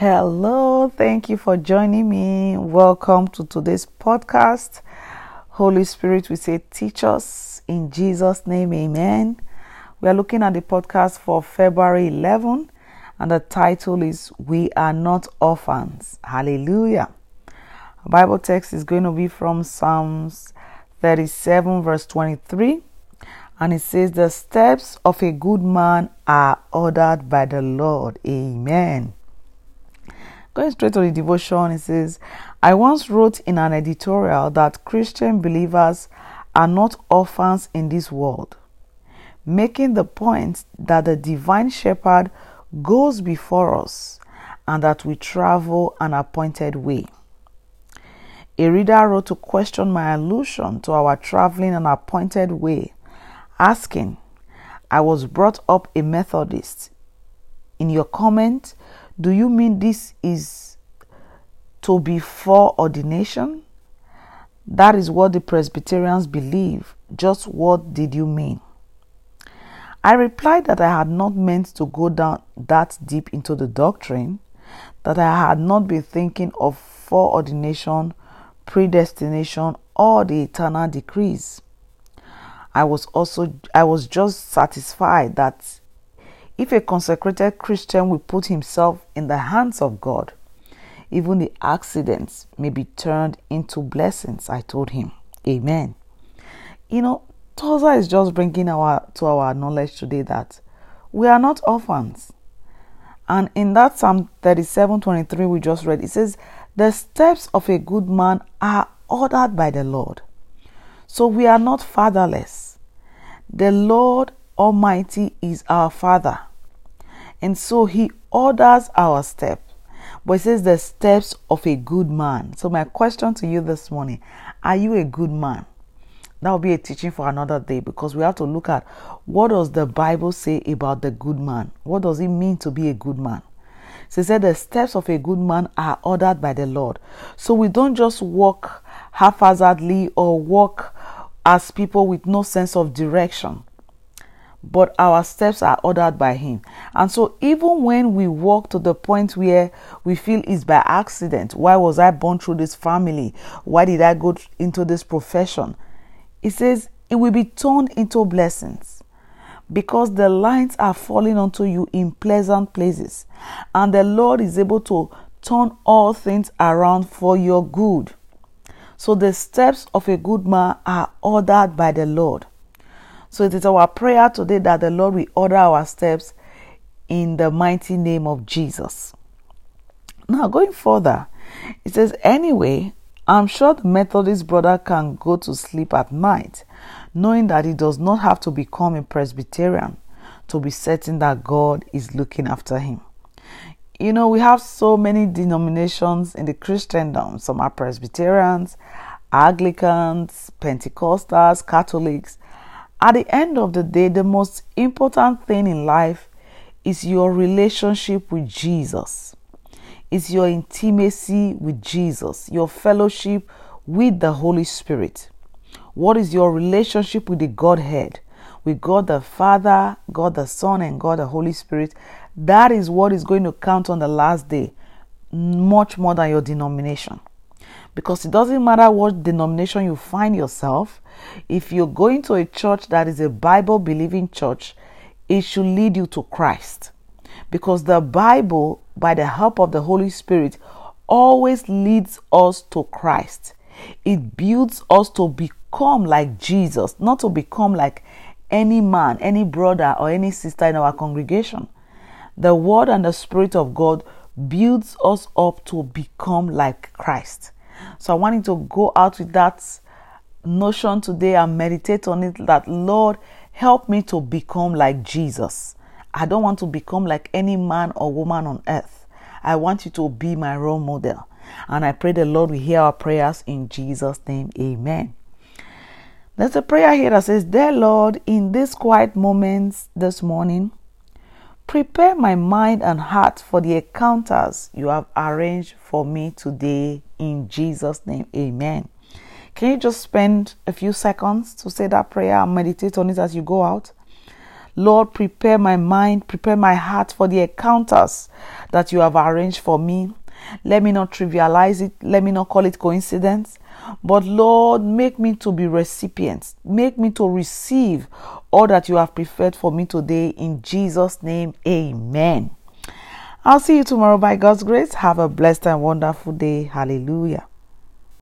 Hello, thank you for joining me. Welcome to today's podcast. Holy Spirit, we say, teach us in Jesus' name, amen. We are looking at the podcast for February 11, and the title is We Are Not Orphans. Hallelujah. Our Bible text is going to be from Psalms 37, verse 23, and it says, The steps of a good man are ordered by the Lord. Amen. Going straight to the devotion, it says, I once wrote in an editorial that Christian believers are not orphans in this world, making the point that the divine shepherd goes before us and that we travel an appointed way. A reader wrote to question my allusion to our traveling an appointed way, asking, I was brought up a Methodist. In your comment, do you mean this is to be ordination? That is what the Presbyterians believe. Just what did you mean? I replied that I had not meant to go down that deep into the doctrine, that I had not been thinking of foreordination, predestination, or the eternal decrees. I was also I was just satisfied that if a consecrated Christian will put himself in the hands of God, even the accidents may be turned into blessings, I told him. Amen. You know, Tozer is just bringing our to our knowledge today that we are not orphans. And in that Psalm 37 23 we just read, it says, The steps of a good man are ordered by the Lord. So we are not fatherless. The Lord Almighty is our Father. And so he orders our step. But it says the steps of a good man. So my question to you this morning, are you a good man? That will be a teaching for another day because we have to look at what does the Bible say about the good man? What does it mean to be a good man? So he said the steps of a good man are ordered by the Lord. So we don't just walk haphazardly or walk as people with no sense of direction but our steps are ordered by Him. And so, even when we walk to the point where we feel it's by accident, why was I born through this family? Why did I go into this profession? It says it will be turned into blessings because the lines are falling onto you in pleasant places, and the Lord is able to turn all things around for your good. So, the steps of a good man are ordered by the Lord. So it is our prayer today that the Lord will order our steps in the mighty name of Jesus. Now, going further, it says, anyway, I'm sure the Methodist brother can go to sleep at night, knowing that he does not have to become a Presbyterian to be certain that God is looking after him. You know, we have so many denominations in the Christendom. Some are Presbyterians, Anglicans, Pentecostals, Catholics, at the end of the day, the most important thing in life is your relationship with Jesus. It's your intimacy with Jesus, your fellowship with the Holy Spirit. What is your relationship with the Godhead? With God the Father, God the Son, and God the Holy Spirit. That is what is going to count on the last day, much more than your denomination because it doesn't matter what denomination you find yourself. If you're going to a church that is a Bible believing church, it should lead you to Christ. Because the Bible, by the help of the Holy Spirit, always leads us to Christ. It builds us to become like Jesus, not to become like any man, any brother, or any sister in our congregation. The Word and the Spirit of God builds us up to become like Christ. So I want you to go out with that notion today and meditate on it that Lord, help me to become like Jesus. I don't want to become like any man or woman on earth. I want you to be my role model. And I pray the Lord will hear our prayers in Jesus' name. Amen. There's a prayer here that says, Dear Lord, in these quiet moments this morning, prepare my mind and heart for the encounters you have arranged for me today in Jesus' name. Amen. Can you just spend a few seconds to say that prayer and meditate on it as you go out? Lord, prepare my mind, prepare my heart for the encounters that you have arranged for me. Let me not trivialize it. Let me not call it coincidence. But Lord, make me to be recipients. Make me to receive all that you have prepared for me today. In Jesus' name, amen. I'll see you tomorrow by God's grace. Have a blessed and wonderful day. Hallelujah.